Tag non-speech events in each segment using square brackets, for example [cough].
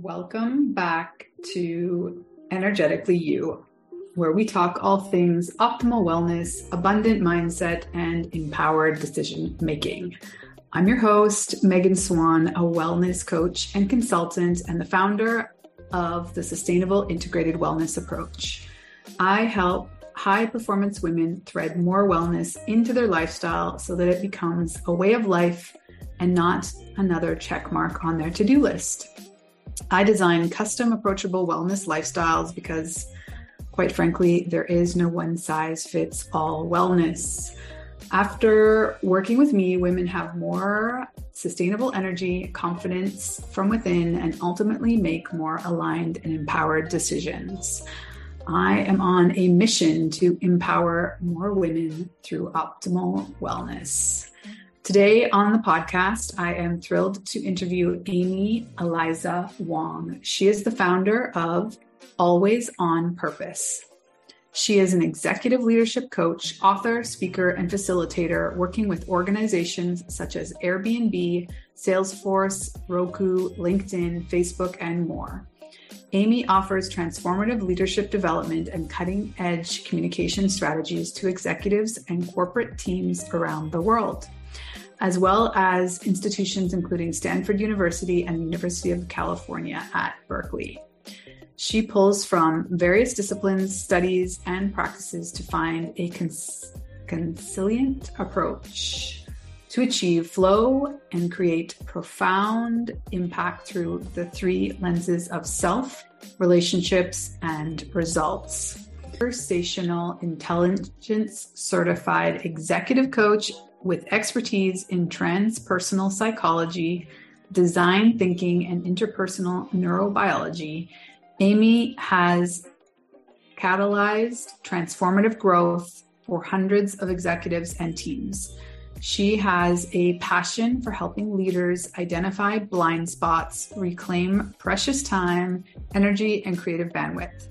Welcome back to Energetically You, where we talk all things optimal wellness, abundant mindset, and empowered decision making. I'm your host, Megan Swan, a wellness coach and consultant, and the founder of the Sustainable Integrated Wellness Approach. I help high performance women thread more wellness into their lifestyle so that it becomes a way of life and not another check mark on their to do list. I design custom approachable wellness lifestyles because, quite frankly, there is no one size fits all wellness. After working with me, women have more sustainable energy, confidence from within, and ultimately make more aligned and empowered decisions. I am on a mission to empower more women through optimal wellness. Today on the podcast, I am thrilled to interview Amy Eliza Wong. She is the founder of Always on Purpose. She is an executive leadership coach, author, speaker, and facilitator working with organizations such as Airbnb, Salesforce, Roku, LinkedIn, Facebook, and more. Amy offers transformative leadership development and cutting edge communication strategies to executives and corporate teams around the world as well as institutions including Stanford University and the University of California at Berkeley. She pulls from various disciplines, studies, and practices to find a cons- consilient approach to achieve flow and create profound impact through the three lenses of self, relationships, and results. Conversational intelligence certified executive coach with expertise in transpersonal psychology, design thinking, and interpersonal neurobiology, Amy has catalyzed transformative growth for hundreds of executives and teams. She has a passion for helping leaders identify blind spots, reclaim precious time, energy, and creative bandwidth,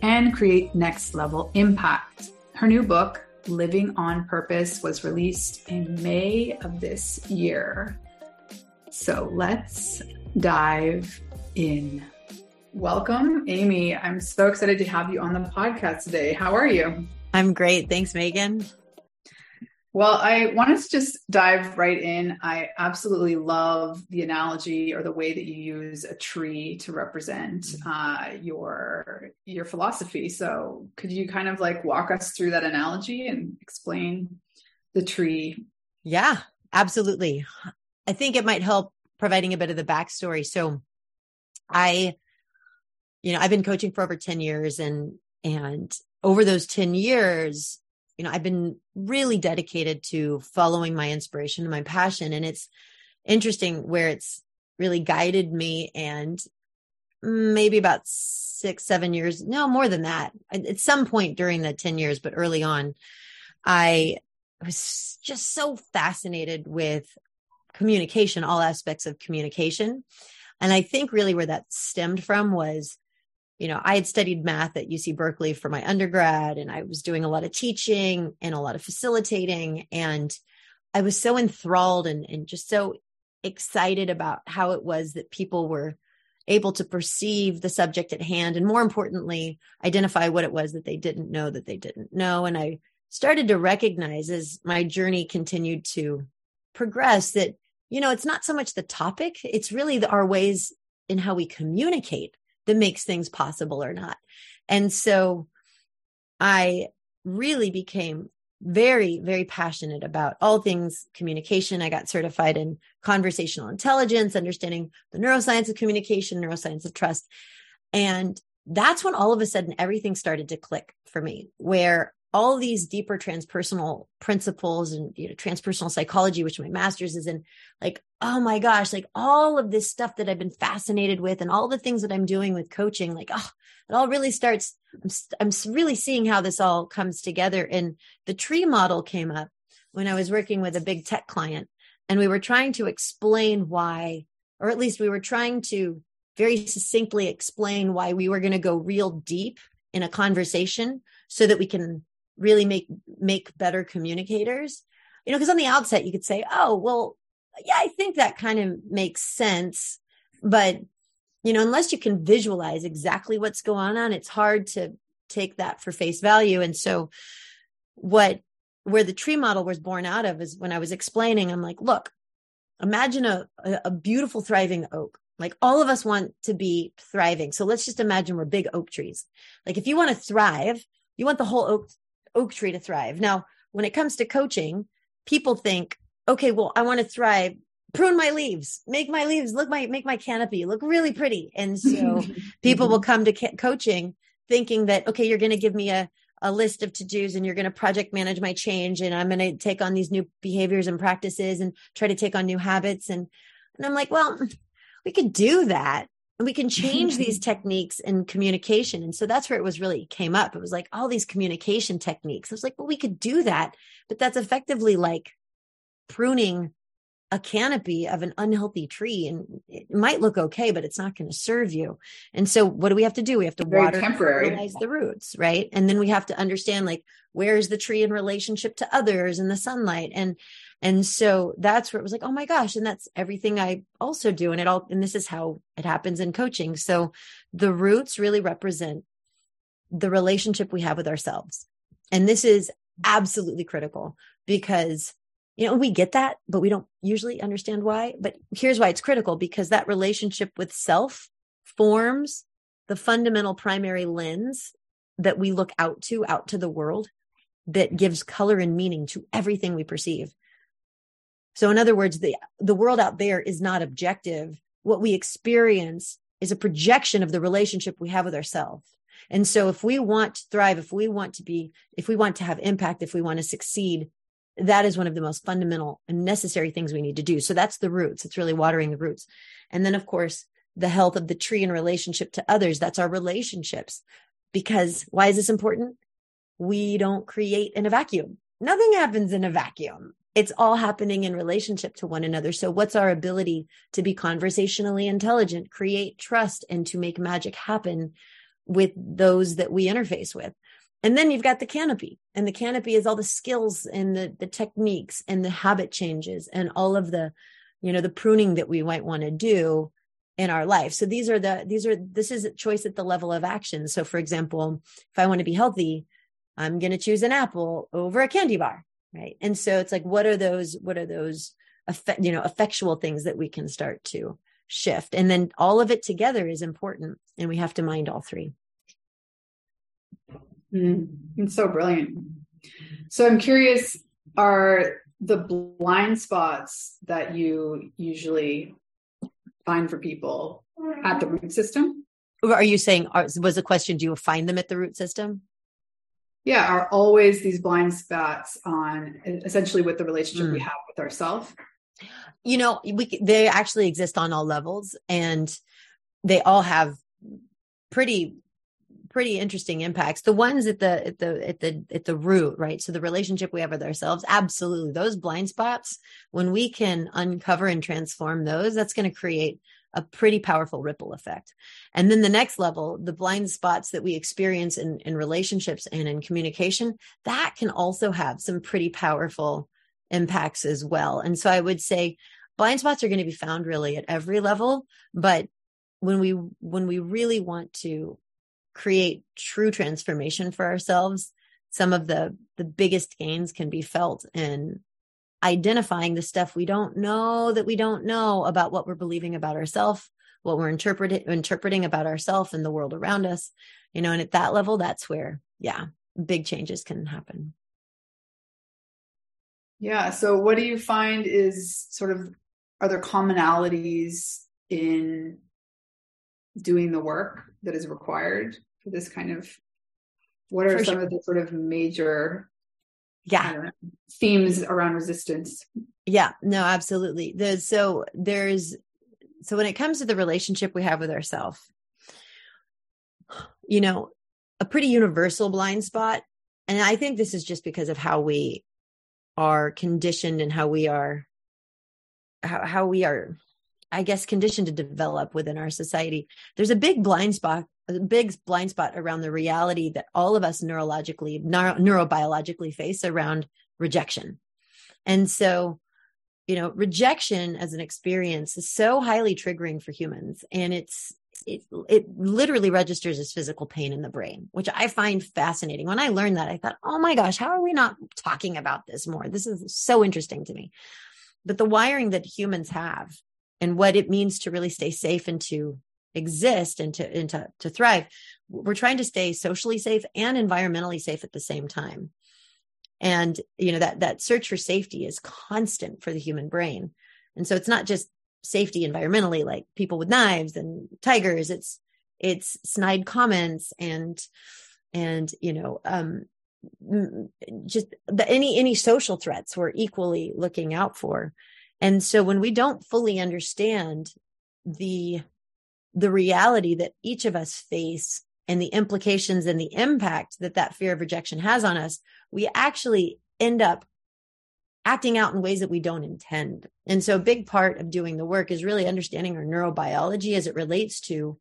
and create next level impact. Her new book, Living on Purpose was released in May of this year. So let's dive in. Welcome, Amy. I'm so excited to have you on the podcast today. How are you? I'm great. Thanks, Megan. Well, I want to just dive right in. I absolutely love the analogy or the way that you use a tree to represent mm-hmm. uh, your your philosophy. So, could you kind of like walk us through that analogy and explain the tree? Yeah, absolutely. I think it might help providing a bit of the backstory. So, I, you know, I've been coaching for over ten years, and and over those ten years, you know, I've been really dedicated to following my inspiration and my passion. And it's interesting where it's really guided me and maybe about six, seven years, no more than that. At some point during the 10 years, but early on, I was just so fascinated with communication, all aspects of communication. And I think really where that stemmed from was you know, I had studied math at UC Berkeley for my undergrad and I was doing a lot of teaching and a lot of facilitating. And I was so enthralled and, and just so excited about how it was that people were able to perceive the subject at hand and more importantly, identify what it was that they didn't know that they didn't know. And I started to recognize as my journey continued to progress that, you know, it's not so much the topic, it's really the, our ways in how we communicate that makes things possible or not. And so I really became very, very passionate about all things communication. I got certified in conversational intelligence, understanding the neuroscience of communication, neuroscience of trust. And that's when all of a sudden everything started to click for me, where all these deeper transpersonal principles and you know transpersonal psychology which my master's is in like oh my gosh like all of this stuff that i've been fascinated with and all the things that i'm doing with coaching like oh it all really starts i'm, I'm really seeing how this all comes together. And the tree model came up when i was working with a big tech client and we were trying to explain why or at least we were trying to very succinctly explain why we were going to go real deep in a conversation so that we can really make make better communicators you know because on the outset you could say oh well yeah i think that kind of makes sense but you know, unless you can visualize exactly what's going on, it's hard to take that for face value. And so, what where the tree model was born out of is when I was explaining, I'm like, look, imagine a, a beautiful, thriving oak. Like all of us want to be thriving. So let's just imagine we're big oak trees. Like if you want to thrive, you want the whole oak, oak tree to thrive. Now, when it comes to coaching, people think, okay, well, I want to thrive prune my leaves, make my leaves look my make my canopy look really pretty. And so [laughs] people mm-hmm. will come to ca- coaching thinking that okay, you're going to give me a a list of to-dos and you're going to project manage my change and I'm going to take on these new behaviors and practices and try to take on new habits and and I'm like, well, we could do that. And we can change these [laughs] techniques in communication. And so that's where it was really came up. It was like all these communication techniques. I was like, well, we could do that, but that's effectively like pruning a canopy of an unhealthy tree and it might look okay but it's not going to serve you and so what do we have to do we have to Very water temporary the roots right and then we have to understand like where's the tree in relationship to others and the sunlight and and so that's where it was like oh my gosh and that's everything i also do and it all and this is how it happens in coaching. So the roots really represent the relationship we have with ourselves. And this is absolutely critical because you know we get that but we don't usually understand why. But here's why it's critical because that relationship with self forms the fundamental primary lens that we look out to out to the world that gives color and meaning to everything we perceive so in other words the the world out there is not objective what we experience is a projection of the relationship we have with ourselves and so if we want to thrive if we want to be if we want to have impact if we want to succeed that is one of the most fundamental and necessary things we need to do. So that's the roots. It's really watering the roots. And then, of course, the health of the tree in relationship to others. That's our relationships. Because why is this important? We don't create in a vacuum. Nothing happens in a vacuum. It's all happening in relationship to one another. So, what's our ability to be conversationally intelligent, create trust, and to make magic happen with those that we interface with? And then you've got the canopy, and the canopy is all the skills and the the techniques and the habit changes and all of the, you know, the pruning that we might want to do in our life. So these are the these are this is a choice at the level of action. So for example, if I want to be healthy, I'm going to choose an apple over a candy bar, right? And so it's like what are those what are those effect, you know, effectual things that we can start to shift. And then all of it together is important and we have to mind all three. Mm, it's so brilliant. So I'm curious, are the blind spots that you usually find for people at the root system? Are you saying, was the question, do you find them at the root system? Yeah, are always these blind spots on essentially with the relationship mm. we have with ourselves? You know, we they actually exist on all levels and they all have pretty pretty interesting impacts. The ones at the at the at the at the root, right? So the relationship we have with ourselves, absolutely. Those blind spots, when we can uncover and transform those, that's going to create a pretty powerful ripple effect. And then the next level, the blind spots that we experience in, in relationships and in communication, that can also have some pretty powerful impacts as well. And so I would say blind spots are going to be found really at every level, but when we when we really want to create true transformation for ourselves, some of the the biggest gains can be felt in identifying the stuff we don't know that we don't know about what we're believing about ourselves, what we're interpreting interpreting about ourselves and the world around us. You know, and at that level, that's where, yeah, big changes can happen. Yeah. So what do you find is sort of are there commonalities in doing the work that is required for this kind of what are for some sure. of the sort of major yeah. know, themes around resistance. Yeah. No absolutely. There's so there's so when it comes to the relationship we have with ourselves you know a pretty universal blind spot and i think this is just because of how we are conditioned and how we are how, how we are i guess conditioned to develop within our society. There's a big blind spot a big blind spot around the reality that all of us neurologically, neuro, neurobiologically face around rejection. And so, you know, rejection as an experience is so highly triggering for humans and it's it, it literally registers as physical pain in the brain, which I find fascinating. When I learned that, I thought, oh my gosh, how are we not talking about this more? This is so interesting to me. But the wiring that humans have and what it means to really stay safe and to exist and to and to, to thrive, we're trying to stay socially safe and environmentally safe at the same time. And you know that that search for safety is constant for the human brain. And so it's not just safety environmentally, like people with knives and tigers. It's it's snide comments and and you know um just the, any any social threats we're equally looking out for and so when we don't fully understand the the reality that each of us face and the implications and the impact that that fear of rejection has on us we actually end up acting out in ways that we don't intend. And so a big part of doing the work is really understanding our neurobiology as it relates to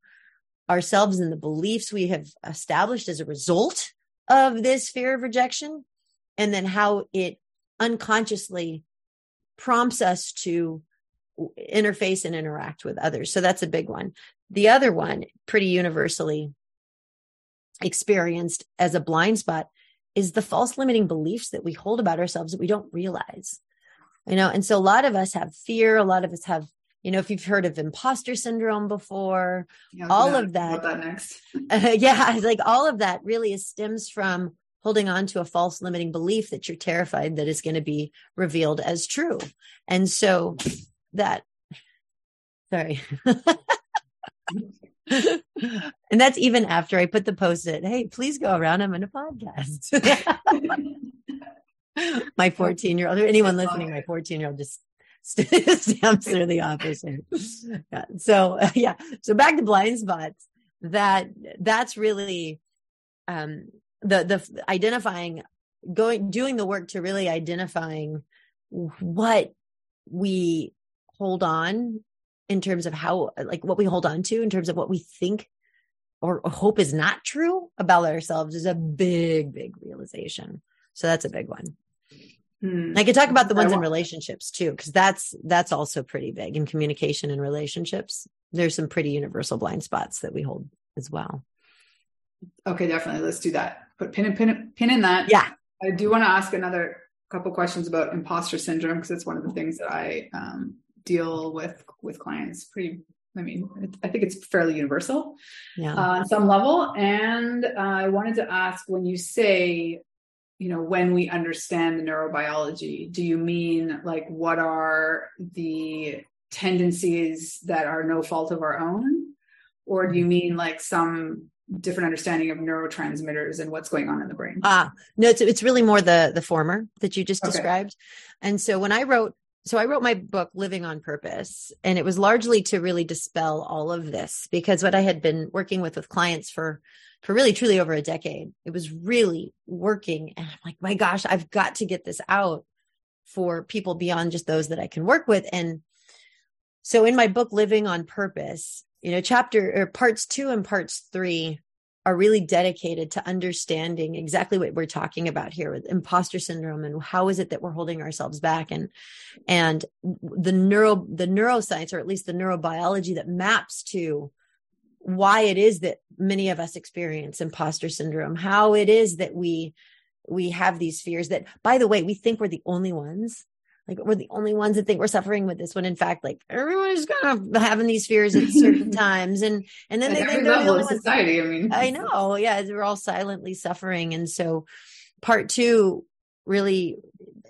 ourselves and the beliefs we have established as a result of this fear of rejection and then how it unconsciously prompts us to interface and interact with others. So that's a big one. The other one, pretty universally experienced as a blind spot, is the false limiting beliefs that we hold about ourselves that we don't realize. You know, and so a lot of us have fear, a lot of us have you know if you've heard of imposter syndrome before yeah, all of that, that next. Uh, [laughs] yeah like all of that really stems from holding on to a false limiting belief that you're terrified that is going to be revealed as true. And so that sorry [laughs] [laughs] and that's even after I put the post it, hey, please go around. I'm in a podcast. [laughs] my 14 year old, anyone listening, my 14 year old just [laughs] stamps through the opposite. Yeah. So yeah. So back to blind spots. That that's really um the the identifying going doing the work to really identifying what we hold on in terms of how like what we hold on to in terms of what we think or hope is not true about ourselves is a big big realization. So that's a big one. Hmm. i could talk about the ones in relationships too because that's that's also pretty big in communication and relationships. There's some pretty universal blind spots that we hold as well. Okay definitely. Let's do that. Put pin and pin, pin in that. Yeah. I do want to ask another couple questions about imposter syndrome because it's one of the things that i um, deal with with clients pretty I mean, I think it's fairly universal yeah. uh, on some level. And uh, I wanted to ask when you say, you know, when we understand the neurobiology, do you mean like what are the tendencies that are no fault of our own? Or do you mean like some different understanding of neurotransmitters and what's going on in the brain? Ah, no, it's, it's really more the, the former that you just okay. described. And so when I wrote so I wrote my book Living on Purpose and it was largely to really dispel all of this because what I had been working with with clients for for really truly over a decade it was really working and I'm like my gosh I've got to get this out for people beyond just those that I can work with. And so in my book Living on Purpose you know chapter or parts 2 and parts 3 are really dedicated to understanding exactly what we're talking about here with imposter syndrome and how is it that we're holding ourselves back and and the neuro the neuroscience or at least the neurobiology that maps to why it is that many of us experience imposter syndrome how it is that we we have these fears that by the way we think we're the only ones like we're the only ones that think we're suffering with this when in fact like everyone is kind of having these fears at certain [laughs] times. And and then they think they're the only society i mean. I know. Yeah we're all silently suffering. And so part two really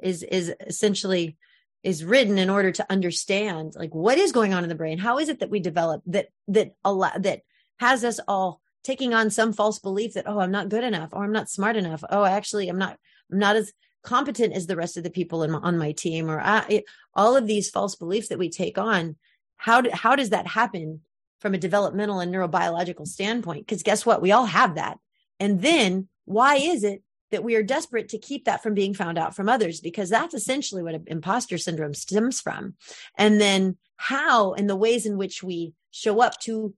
is is essentially is written in order to understand like what is going on in the brain? How is it that we develop that that a lot that has us all taking on some false belief that oh i'm not good enough or i'm not smart enough. Oh actually i'm not i'm not as competent as the rest of the people in, on my team or I, it, all of these false beliefs that we take on how do, how does that happen from a developmental and neurobiological standpoint? Because guess what? We all have that. And then why is it that we are desperate to keep that from being found out from others? Because that's essentially what imposter syndrome stems from. And then how and the ways in which we show up to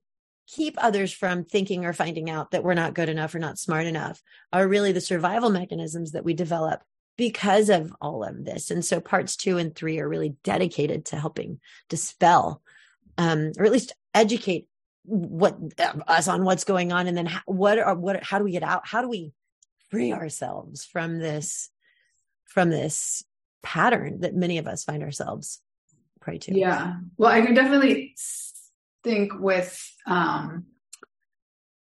keep others from thinking or finding out that we're not good enough or not smart enough are really the survival mechanisms that we develop because of all of this. And so parts two and three are really dedicated to helping dispel um, or at least educate what us on what's going on. And then how, what are what how do we get out? How do we free ourselves from this from this pattern that many of us find ourselves prey to? Yeah. Well i can definitely think with um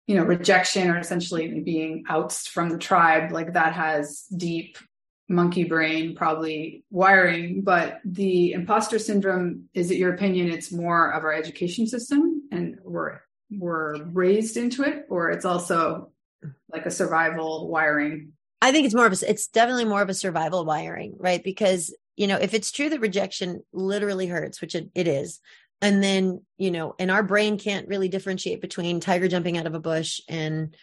you know rejection or essentially being outs from the tribe like that has deep monkey brain probably wiring but the imposter syndrome is it your opinion it's more of our education system and we're we're raised into it or it's also like a survival wiring? I think it's more of a it's definitely more of a survival wiring right? Because you know if it's true that rejection literally hurts which it, it is and then you know and our brain can't really differentiate between tiger jumping out of a bush and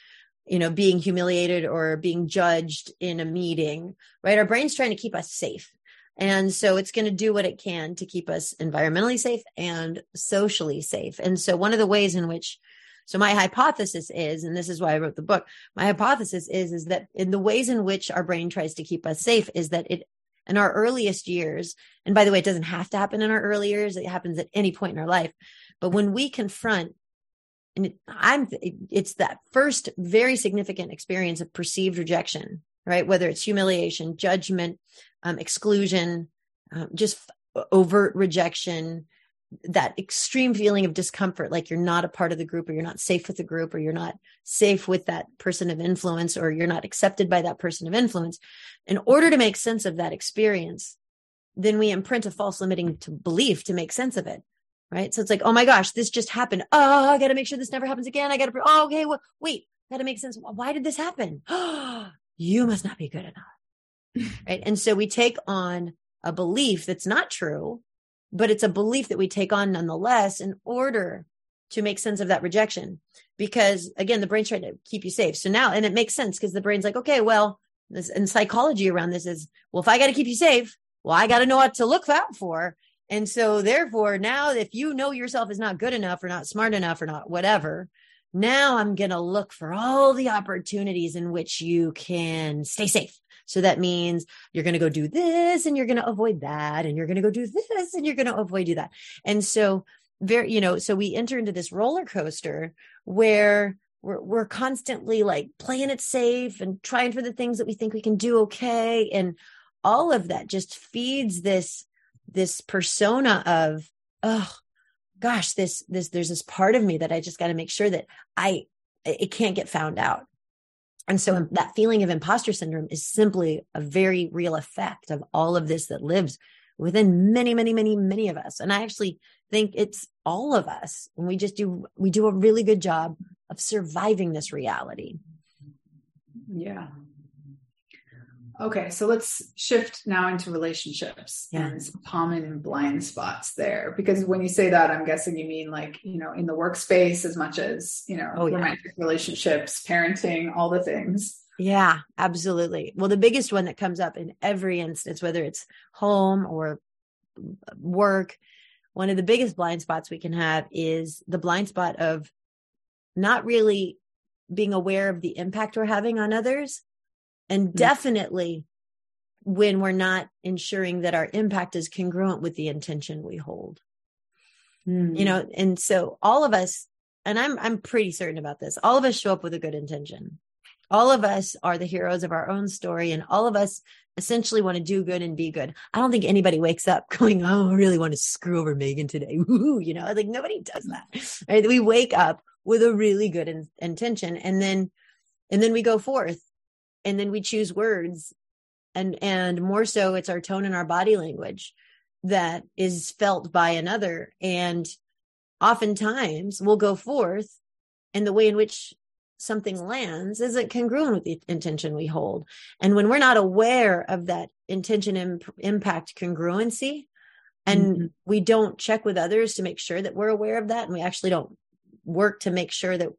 you know being humiliated or being judged in a meeting right? Our brain's trying to keep us safe. And so it's going to do what it can to keep us environmentally safe and socially safe. And so one of the ways in which so my hypothesis is and this is why i wrote the book my hypothesis is is that in the ways in which our brain tries to keep us safe is that it in our earliest years and by the way it doesn't have to happen in our early years it happens at any point in our life but when we confront and i'm it's that first very significant experience of perceived rejection right? Whether it's humiliation judgment um, exclusion um, just overt rejection that extreme feeling of discomfort like you're not a part of the group or you're not safe with the group or you're not safe with that person of influence or you're not accepted by that person of influence. In order to make sense of that experience then we imprint a false limiting to belief to make sense of it right? So it's like, oh my gosh, this just happened. Oh, I got to make sure this never happens again. I got to, oh, okay, well, wait, got to make sense. Why did this happen? [gasps] you must not be good enough. [laughs] right. And so we take on a belief that's not true, but it's a belief that we take on nonetheless in order to make sense of that rejection. Because again, the brain's trying to keep you safe. So now, and it makes sense because the brain's like, okay, well, this and psychology around this is, well, if I got to keep you safe, well, I got to know what to look out for. And so, therefore, now if you know yourself is not good enough or not smart enough or not whatever, now I'm going to look for all the opportunities in which you can stay safe. So that means you're going to go do this and you're going to avoid that. And you're going to go do this and you're going to avoid do that. And so, very, you know, so we enter into this roller coaster where we're, we're constantly like playing it safe and trying for the things that we think we can do okay. And all of that just feeds this this persona of oh gosh this this there's this part of me that i just got to make sure that i it can't get found out. And so that feeling of imposter syndrome is simply a very real effect of all of this that lives within many many many many of us. And i actually think it's all of us and we just do we do a really good job of surviving this reality. Yeah Okay, so let's shift now into relationships yeah. and some common blind spots there. Because when you say that, I'm guessing you mean like, you know, in the workspace as much as, you know, oh, romantic yeah. relationships, parenting, all the things. Yeah, absolutely. Well, the biggest one that comes up in every instance, whether it's home or work, one of the biggest blind spots we can have is the blind spot of not really being aware of the impact we're having on others and mm-hmm. definitely when we're not ensuring that our impact is congruent with the intention we hold. Mm-hmm. You know, and so all of us, and I'm I'm pretty certain about this, all of us show up with a good intention. All of us are the heroes of our own story, and all of us essentially want to do good and be good. I don't think anybody wakes up [laughs] going, "Oh, I really want to screw over Megan today." Woo-hoo, you know, like nobody does that. Right? We wake up with a really good in- intention, and then and then we go forth and then we choose words and and more so it's our tone and our body language that is felt by another and oftentimes we'll go forth and the way in which something lands isn't congruent with the intention we hold and when we're not aware of that intention imp- impact congruency and mm-hmm. we don't check with others to make sure that we're aware of that and we actually don't work to make sure that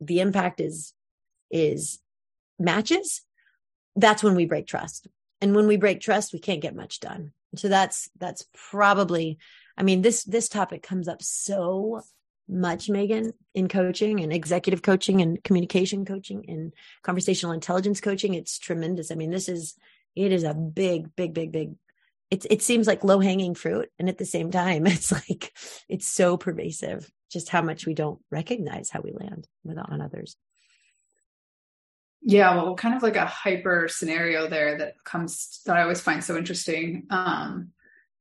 the impact is is matches that's when we break trust. And when we break trust, we can't get much done. So that's that's probably I mean this this topic comes up so much Megan in coaching and executive coaching and communication coaching and conversational intelligence coaching it's tremendous. I mean this is it is a big big big big it's it seems like low hanging fruit and at the same time [laughs] it's like it's so pervasive just how much we don't recognize how we land with on others yeah well kind of like a hyper scenario there that comes that i always find so interesting um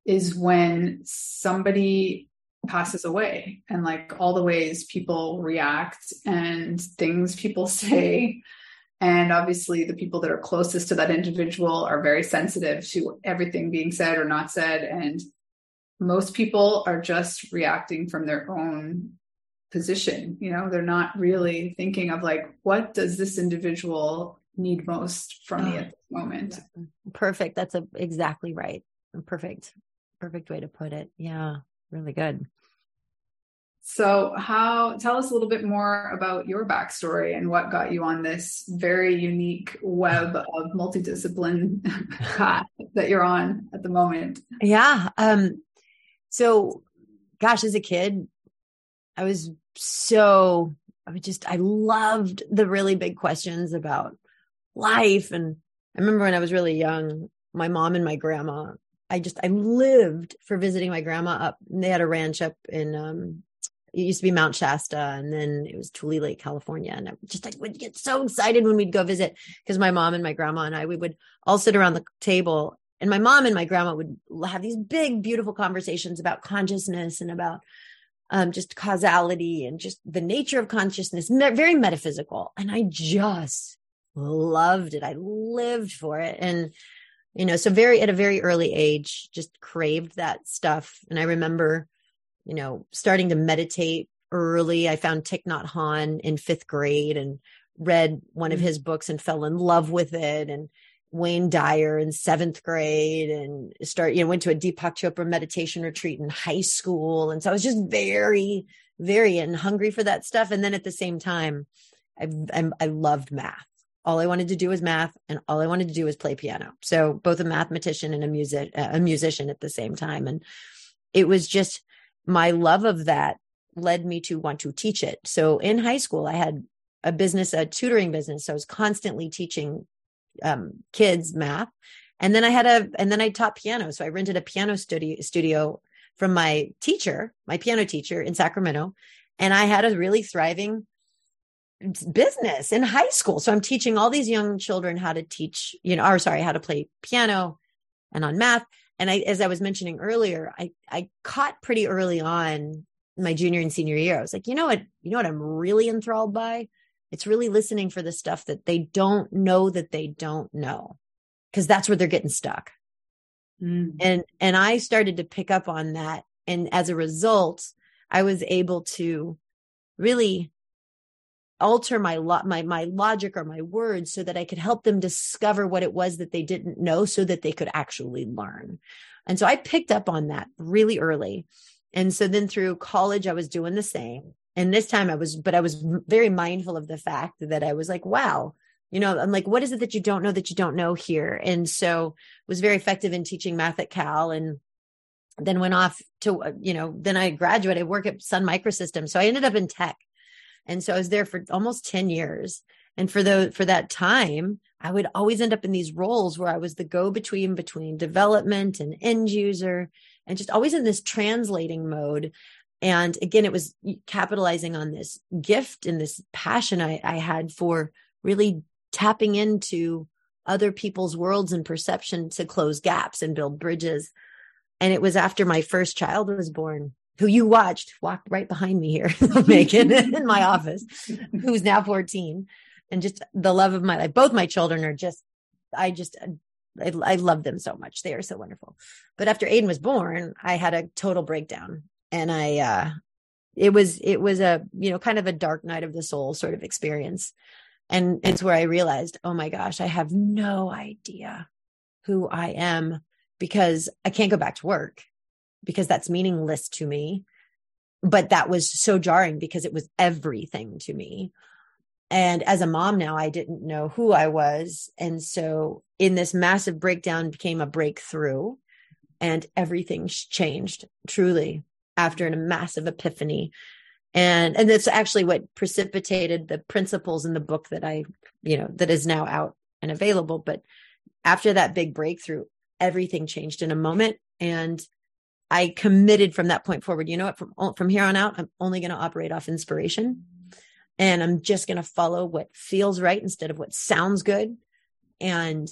is when somebody passes away and like all the ways people react and things people [laughs] say and obviously, the people that are closest to that individual are very sensitive to everything being said or not said. And most people are just reacting from their own position. You know, they're not really thinking of like, what does this individual need most from me at this moment? Perfect. That's a, exactly right. Perfect. Perfect way to put it. Yeah. Really good. So, how tell us a little bit more about your backstory and what got you on this very unique web [laughs] of multidiscipline [laughs] path that you're on at the moment? Yeah. Um, so, gosh, as a kid, I was so, I was just, I loved the really big questions about life. And I remember when I was really young, my mom and my grandma, I just, I lived for visiting my grandma up. They had a ranch up in um, it used to be Mount Shasta and then it was Tule Lake, California. And I just like would get so excited when we'd go visit because my mom and my grandma and I, we would all sit around the table and my mom and my grandma would have these big, beautiful conversations about consciousness and about um, just causality and just the nature of consciousness, very metaphysical. And I just loved it. I lived for it. And, you know, so very, at a very early age, just craved that stuff. And I remember, you know, starting to meditate early. I found Thich Nhat Hanh in fifth grade and read one of mm. his books and fell in love with it. And Wayne Dyer in seventh grade and start, you know, went to a Deepak Chopra meditation retreat in high school. And so I was just very, very and hungry for that stuff. And then at the same time, I, I, loved math. All I wanted to do was math, and all I wanted to do was play piano. So both a mathematician and a music a musician at the same time, and it was just my love of that led me to want to teach it. So in high school, I had a business, a tutoring business. So I was constantly teaching um, kids math. And then I had a, and then I taught piano. So I rented a piano studio, studio from my teacher, my piano teacher in Sacramento. And I had a really thriving business in high school. So I'm teaching all these young children how to teach, you know, or sorry, how to play piano and on math and I, as I was mentioning earlier, I, I caught pretty early on my junior and senior year. I was like, you know what, you know what I'm really enthralled by? It's really listening for the stuff that they don't know that they don't know. Cause that's where they're getting stuck. Mm. And, and I started to pick up on that. And as a result, I was able to really alter my lo- my my logic or my words so that I could help them discover what it was that they didn't know so that they could actually learn. And so I picked up on that really early. And so then through college I was doing the same. And this time I was but I was very mindful of the fact that I was like wow, you know, I'm like what is it that you don't know that you don't know here? And so was very effective in teaching math at Cal and then went off to uh, you know, then I graduated, I work at Sun Microsystems. So I ended up in tech and so I was there for almost 10 years. And for the, for that time, I would always end up in these roles where I was the go between between development and end user and just always in this translating mode. And again, it was capitalizing on this gift and this passion I, I had for really tapping into other people's worlds and perception to close gaps and build bridges. And it was after my first child was born who you watched walked right behind me here, [laughs] Megan, in my office, who's now 14. And just the love of my life. Both my children are just, I just, uh, I, I love them so much. They are so wonderful. But after Aiden was born, I had a total breakdown and I, uh, it was, it was a, you know, kind of a dark night of the soul sort of experience. And it's where I realized, oh my gosh, I have no idea who I am because I can't go back to work because that's meaningless to me. But that was so jarring because it was everything to me. And as a mom now, I didn't know who I was. And so in this massive breakdown became a breakthrough and everything changed truly after a massive epiphany. And, and that's actually what precipitated the principles in the book that I, you know, that is now out and available. But after that big breakthrough, everything changed in a moment. And I committed from that point forward. You know what? From from here on out, I'm only going to operate off inspiration, and I'm just going to follow what feels right instead of what sounds good. And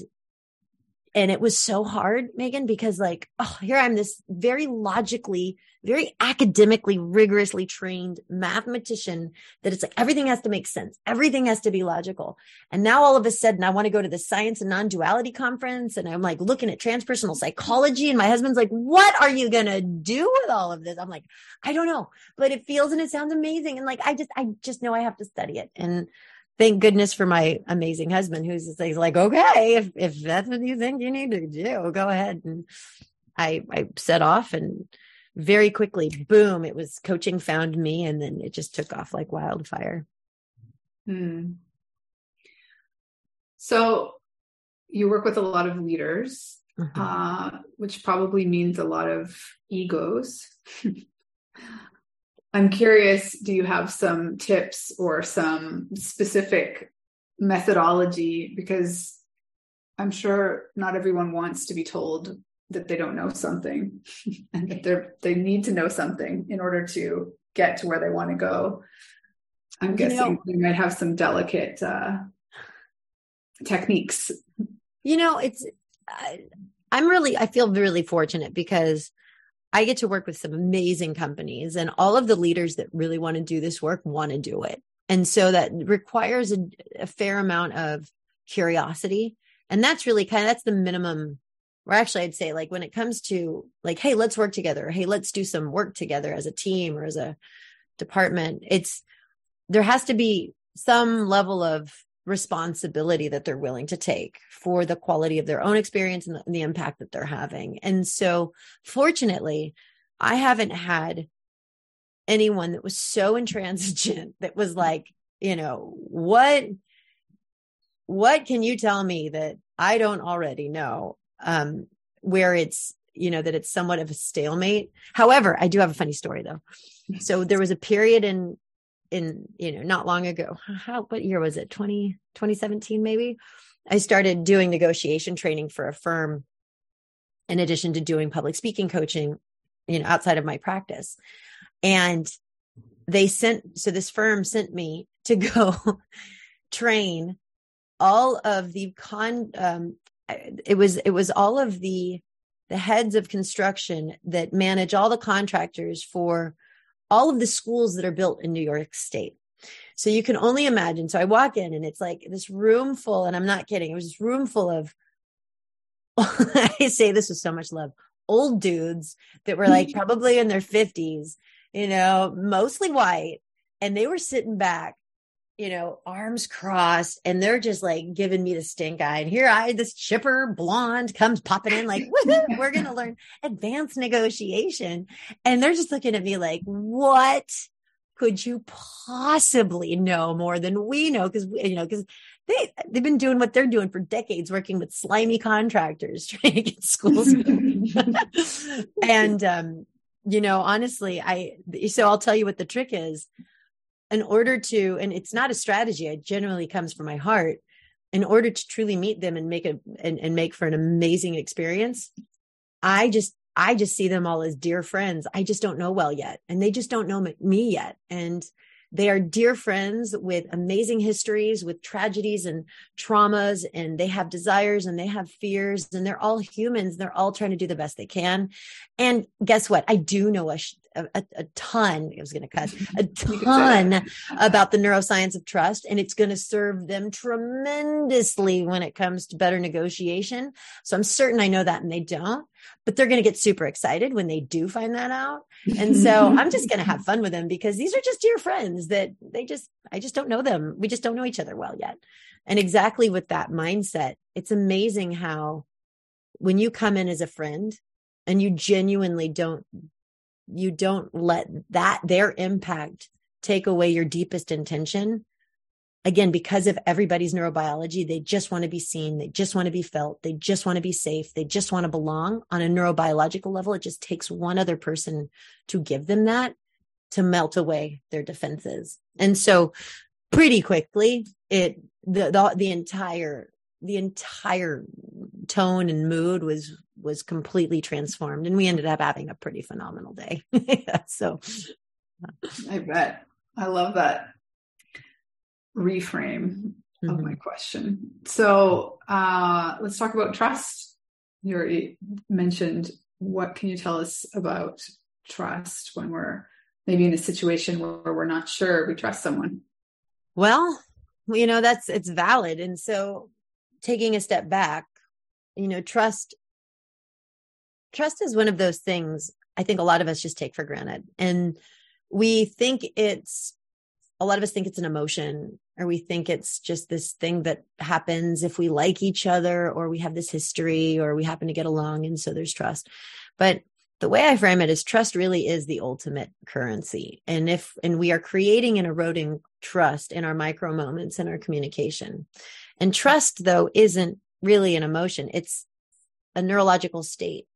and it was so hard, Megan, because like, oh, here I'm this very logically, very academically, rigorously trained mathematician that it's like everything has to make sense. Everything has to be logical. And now all of a sudden I want to go to the science and non-duality conference and I'm like looking at transpersonal psychology and my husband's like, what are you to do with all of this? I'm like, I don't know, but it feels and it sounds amazing. And like, I just, I just know I have to study it. And thank goodness for my amazing husband who's like, okay, if, if that's what you think you need to do, go ahead. And I, I set off and very quickly, boom, it was coaching found me. And then it just took off like wildfire. Hmm. So you work with a lot of leaders, mm-hmm. uh, which probably means a lot of egos. [laughs] I'm curious, do you have some tips or some specific methodology? Because I'm sure not everyone wants to be told that they don't know something [laughs] and that they're they need to know something in order to get to where they want to go. I'm guessing you, know, might have some delicate uh, techniques. You know, it's I, I'm really I feel really fortunate because I get to work with some amazing companies and all of the leaders that really want to do this work want to do it. And so that requires a, a fair amount of curiosity. And that's really kind of, that's the minimum or actually I'd say like when it comes to like, Hey, let's work together. Hey, let's do some work together as a team or as a department. It's, there has to be some level of responsibility that they're willing to take for the quality of their own experience and the, and the impact that they're having. And so, fortunately, I haven't had anyone that was so [laughs] intransigent that was like, you know, what what can you tell me that I don't already know? Um, where it's you know that it's somewhat of a stalemate. However, I do have a funny story though. So there was a period in in you know not long ago. [laughs] How what year was it? 20 2017 maybe? I started doing negotiation training for a firm in addition to doing public speaking coaching you know outside of my practice. And they sent so this firm sent me to go [laughs] train all of the con um it was it was all of the the heads of construction that manage all the contractors for all of the schools that are built in New York State. So you can only imagine. So I walk in and it's like this room full, and I'm not kidding. It was this room full of, [laughs] I say this with so much love, old dudes that were like [laughs] probably in their 50s, you know, mostly white. And they were sitting back you know, arms crossed, and they're just like giving me the stink eye. And here I, this chipper blonde, comes popping in like, we're going to learn [laughs] advanced negotiation. And they're just looking at me like, what could you possibly know more than we know? Because, you know, because they, they've been doing what they're doing for decades, working with slimy contractors, [laughs] trying to get schools. [laughs] and, um, you know, honestly, I, so I'll tell you what the trick is in order to, and it's not a strategy, it generally comes from my heart. In order to truly meet them and make a and, and make for an amazing experience, I just I just see them all as dear friends. I just don't know well yet, and they just don't know me yet. And they are dear friends with amazing histories, with tragedies and traumas, and they have desires and they have fears, and they're all humans. They're all trying to do the best they can. And guess what? I do know a, a, a ton, I was going to cut a [laughs] ton about the neuroscience of trust, and it's going to serve them tremendously when it comes to better negotiation. So I'm certain I know that, and they don't but they're going to get super excited when they do find that out. And so I'm just going to have [laughs] fun with them because these are just dear friends that they just, I just don't know them. We just don't know each other well yet. And exactly with that mindset, it's amazing how when you come in as a friend and you genuinely don't, you don't let that, their impact take away your deepest intention again, because of everybody's neurobiology, they just want to be seen. They just want to be felt. They just want to be safe. They just want to belong on a neurobiological level. It just takes one other person to give them that to melt away their defenses. And so pretty quickly, it, the, the, the entire the entire tone and mood was was completely transformed and we ended up having a pretty phenomenal day. [laughs] So. I bet. I love that reframe mm-hmm. of my question. So uh let's talk about trust. You already mentioned what can you tell us about trust when we're maybe in a situation where we're not sure we trust someone? Well you know that's it's valid and so taking a step back you know trust trust is one of those things i think a lot of us just take for granted and we think it's a lot of us think it's an emotion or we think it's just this thing that happens if we like each other or we have this history or we happen to get along and so there's trust but the way I frame it is trust really is the ultimate currency. And if, and we are creating and eroding trust in our micro moments in our communication. And trust, though, isn't really an emotion, it's a neurological state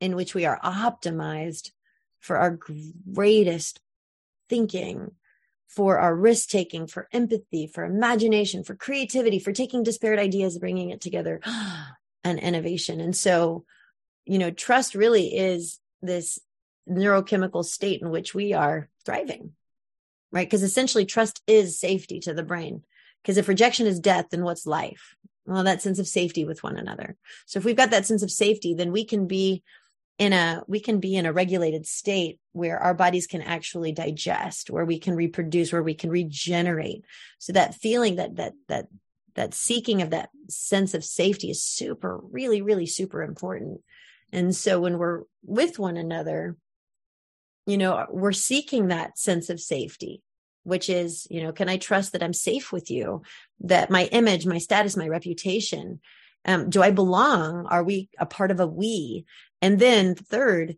in which we are optimized for our greatest thinking, for our risk taking, for empathy, for imagination, for creativity, for taking disparate ideas, bringing it together, [gasps] and innovation. And so, you know, trust really is this neurochemical state in which we are thriving, right? Because essentially, trust is safety to the brain. Because if rejection is death, then what's life? Well, that sense of safety with one another. So if we've got that sense of safety, then we can be in a we can be in a regulated state where our bodies can actually digest where we can reproduce where we can regenerate so that feeling that that that that seeking of that sense of safety is super really really super important and so when we're with one another, you know, we're seeking that sense of safety, which is, you know, can I trust that I'm safe with you? That my image, my status, my reputation, um, do I belong? Are we a part of a we? And then third,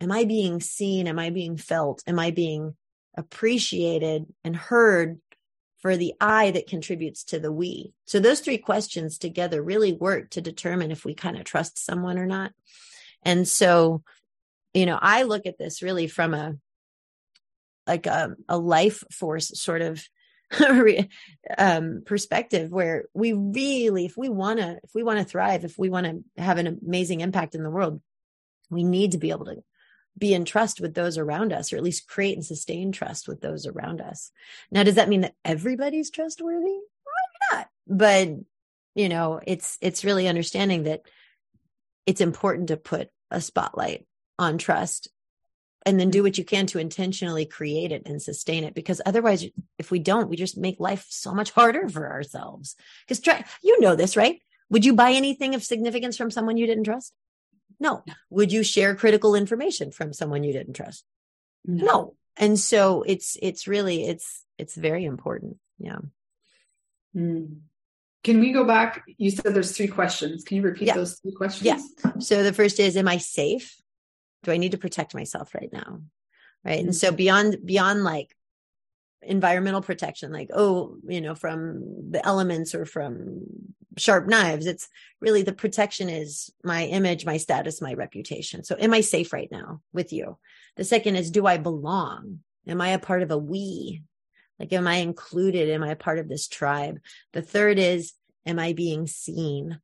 am I being seen? Am I being felt? Am I being appreciated and heard for the I that contributes to the we. So those three questions together really work to determine if we kind of trust someone or not. And so, you know, I look at this really from a like a, a life force sort of [laughs] um, perspective where we really, if we want to, if we want to thrive, if we want to have an amazing impact in the world, we need to be able to be in trust with those around us, or at least create and sustain trust with those around us. Now, does that mean that everybody's trustworthy? Maybe not, but you know, it's it's really understanding that it's important to put a spotlight on trust and then do what you can to intentionally create it and sustain it because otherwise if we don't we just make life so much harder for ourselves because try you know this right would you buy anything of significance from someone you didn't trust no. Would you share critical information from someone you didn't trust? No. no. And so it's it's really it's it's very important. Yeah. Mm. Can we go back? You said there's three questions. Can you repeat yeah. those three questions? Yeah. So the first is Am I safe? Do I need to protect myself right now? Right. Mm-hmm. And so beyond beyond like environmental protection, like, oh, you know, from the elements or from sharp knives. It's really the protection is my image, my status, my reputation. So am I safe right now with you? The second is, do I belong? Am I a part of a we? Like, am I included? Am I a part of this tribe? The third is, am I being seen?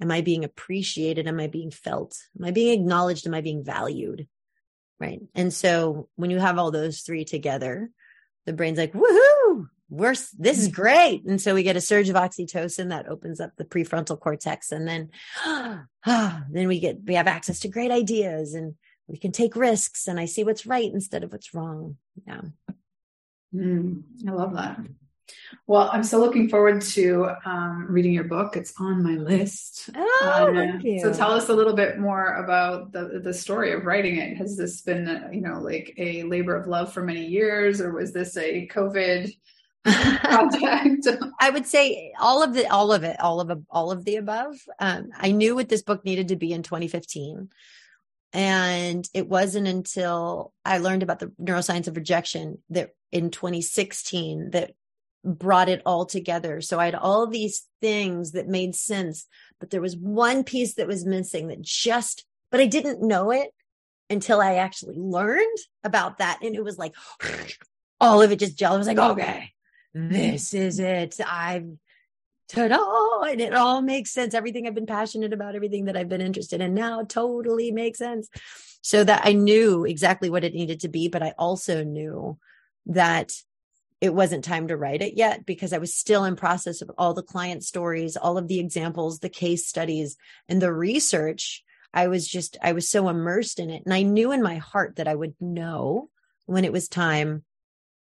Am I being appreciated? Am I being felt? Am I being acknowledged? Am I being valued? Right. And so when you have all those three together, the brain's like, woohoo, we're, this is great. And so we get a surge of oxytocin that opens up the prefrontal cortex. And then, [gasps] then we get, we have access to great ideas and we can take risks and I see what's right instead of what's wrong. Yeah. Mm, I love that. Well, I'm so looking forward to um, reading your book. It's on my list. Oh, uh, so tell us a little bit more about the the story of writing it. Has this been, uh, you know, like a labor of love for many years, or was this a COVID [laughs] project? I would say all of the, all of it, all of all of the above. Um, I knew what this book needed to be in 2015. And it wasn't until I learned about the neuroscience of rejection that in 2016 that brought it all together. So I had all these things that made sense, but there was one piece that was missing that just, but I didn't know it until I actually learned about that. And it was like [sighs] all of it just gelled. I was like, okay, this is it. I've, ta-da and it all makes sense everything i've been passionate about everything that i've been interested in now totally makes sense so that i knew exactly what it needed to be but i also knew that it wasn't time to write it yet because i was still in process of all the client stories all of the examples the case studies and the research. I was just i was so immersed in it. And i knew in my heart that i would know when it was time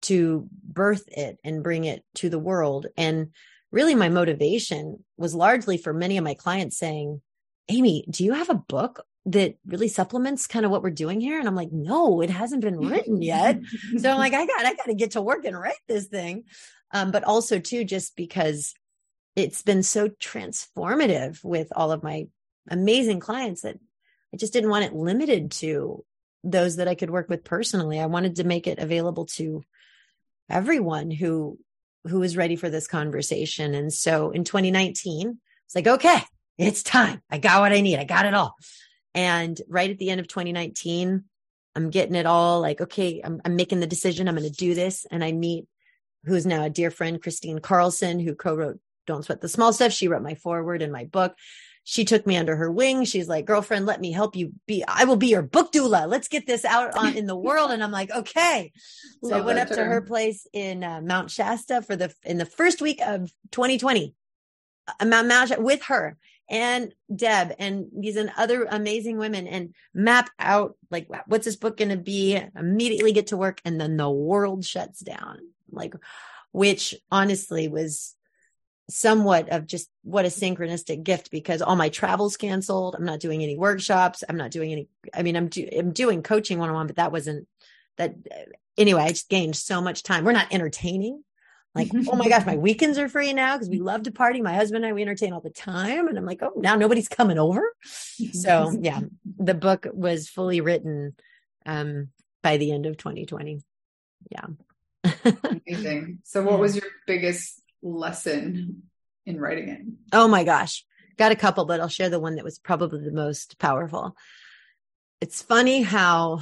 to birth it and bring it to the world. And really my motivation was largely for many of my clients saying, Amy, do you have a book that really supplements kind of what we're doing here? And I'm like, no, it hasn't been written yet. so I'm like, [laughs] I got, I got to get to work and write this thing. Um, but also too, just because it's been so transformative with all of my amazing clients that I just didn't want it limited to those that I could work with personally. I wanted to make it available to everyone who who is ready for this conversation. And so in 2019, it's like, okay, it's time. I got what I need. I got it all. And right at the end of 2019, I'm getting it all like, okay, I'm, I'm making the decision. I'm going to do this. And I meet who's now a dear friend, Kristine Carlson, who co-wrote Don't Sweat the Small Stuff. She wrote my foreword in my book she took me under her wing. She's like, girlfriend, let me help you be, I will be your book doula. Let's get this out on in the world. And I'm like, okay. So Love I went up term. to her place in uh, Mount Shasta for the, in the first week of 2020, uh, Mount, Mount with her and Deb and these and other amazing women and map out like, what's this book going to be? Immediately get to work. And then the world shuts down. Like, which honestly was somewhat of just what a synchronistic gift because all my travels canceled. I'm not doing any workshops. I'm not doing any, I mean, I'm, do, I'm doing coaching one on one, but that wasn't that. Anyway, I just gained so much time. We're not entertaining. Like, [laughs] oh my gosh, my weekends are free now because we love to party. My husband and I, we entertain all the time. And I'm like, oh, now nobody's coming over. So yeah, [laughs] the book was fully written um, by the end of 2020. Yeah. [laughs] Amazing. So what was your biggest lesson in writing it? Oh my gosh. Got a couple, but I'll share the one that was probably the most powerful. It's funny how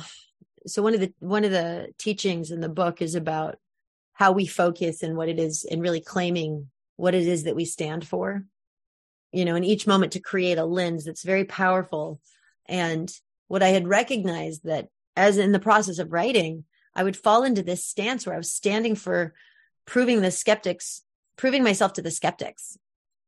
so one of the one of the teachings in the book is about how we focus and what it is and really claiming what it is that we stand for. You know, in each moment to create a lens that's very powerful. And what I had recognized that as in the process of writing, I would fall into this stance where I was standing for proving the skeptics proving myself to the skeptics.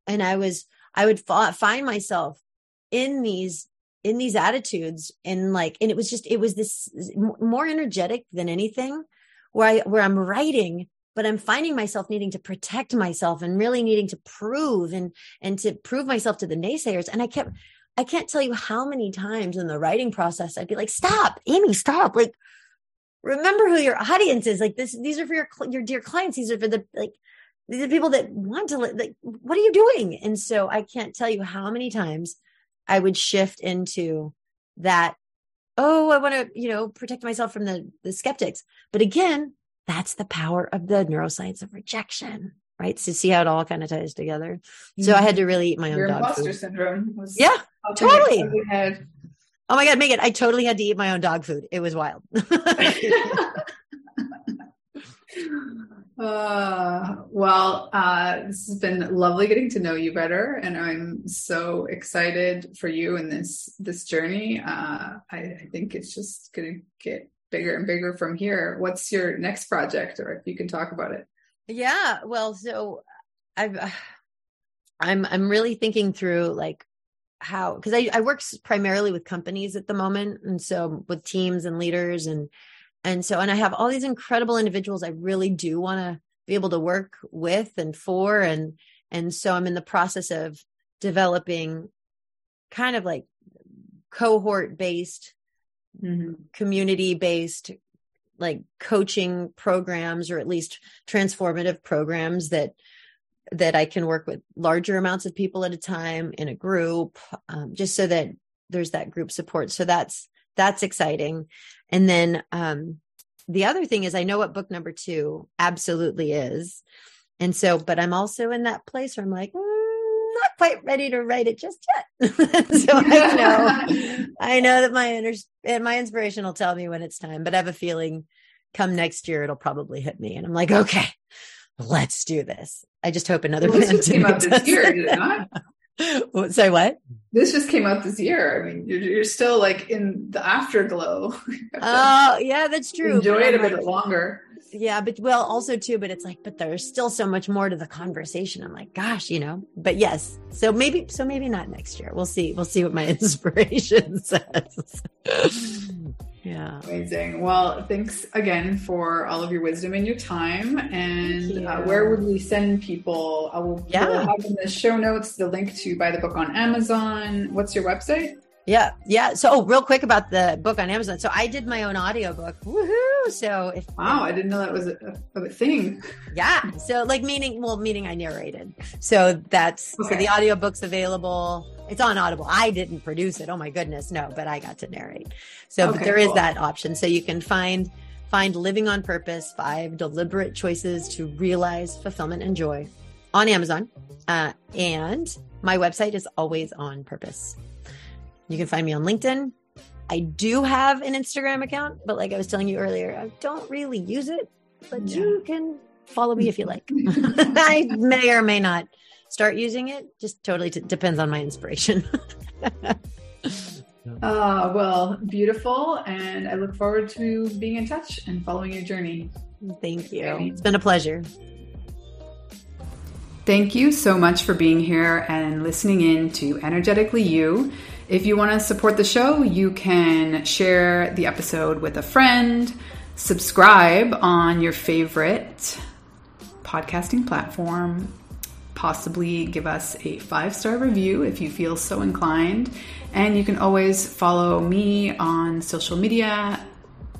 And I was, I would fa- find myself in these, in these attitudes and like, and it was just, it was this more energetic than anything where I, where I'm writing, but I'm finding myself needing to protect myself and really needing to prove and, and to prove myself to the naysayers. And I kept, I can't tell you how many times in the writing process I'd be like, stop, Amy, stop. Like, remember who your audience is. Like this, these are for your, your dear clients. These are for the, like, these are people that want to like what are you doing and so i can't tell you how many times i would shift into that oh i want to you know protect myself from the the skeptics. But again that's the power of the neuroscience of rejection right? To so see how it all kind of ties together? So i had to mm-hmm. really eat my own Your dog imposter food. syndrome was yeah totally. oh my god make it i totally had to eat my own dog food. It was wild [laughs] [laughs] [laughs] Uh, well, uh, this has been lovely getting to know you better, and I'm so excited for you in this this journey. Uh, I, I think it's just going to get bigger and bigger from here. What's your next project, or if you can talk about it? Yeah, well, so I've I'm I'm really thinking through like how because I, I work primarily with companies at the moment, and so with teams and leaders and and so, and I have all these incredible individuals I really do want to be able to work with and for. And, and so I'm in the process of developing kind of like cohort based, mm-hmm. community based, like coaching programs or at least transformative programs that that I can work with larger amounts of people at a time in a group, um, just so that there's that group support. So that's that's exciting. And then um, the other thing is, I know what book number two absolutely is. And so, but I'm also in that place where I'm like, mm, not quite ready to write it just yet. [laughs] so I know, [laughs] I know that my inner, my inspiration will tell me when it's time, but I have a feeling come next year, it'll probably hit me. And I'm like, okay, let's do this. I just hope another well, this [laughs] came out this year, did it not? [laughs] Say what? This just came out this year. I mean, you're, you're still like in the afterglow. [laughs] Oh, yeah, that's true. Enjoy it a bit longer yeah but well also too but it's like but there's still so much more to the conversation i'm like gosh you know but yes so maybe so maybe not next year we'll see we'll see what my [laughs] inspiration says yeah amazing well thanks again for all of your wisdom and your time and uh, where would we send people i will yeah. we'll have in the show notes the link to buy the book on amazon what's your website yeah. Yeah. So, oh, real quick about the book on Amazon. So, I did my own audiobook. Woohoo. So, if wow, I didn't know that was a, a, thing. Yeah. So, like, meaning, well, meaning I narrated. So, that's okay. so the audiobook's available. It's on Audible. I didn't produce it. Oh, my goodness. No, but I got to narrate. So, okay, but there cool. is that option. So, you can find find living on purpose five deliberate choices to realize fulfillment and joy on amazon uh, and my website is always on purpose you can find me on LinkedIn. I do have an Instagram account, but like I was telling you earlier, I don't really use it, but yeah. you can follow me if you like. [laughs] [laughs] I may or may not start using it. Just totally t- depends on my inspiration. [laughs] uh, well, beautiful. And I look forward to being in touch and following your journey. Thank you. It's been a pleasure. Thank you so much for being here and listening in to Energetically You. If you want to support the show, you can share the episode with a friend, subscribe on your favorite podcasting platform, possibly give us a five star review if you feel so inclined. And you can always follow me on social media.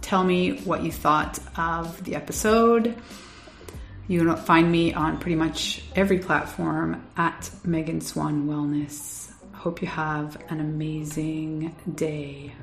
Tell me what you thought of the episode. You can find me on pretty much every platform at Megan Swan Wellness. Hope you have an amazing day.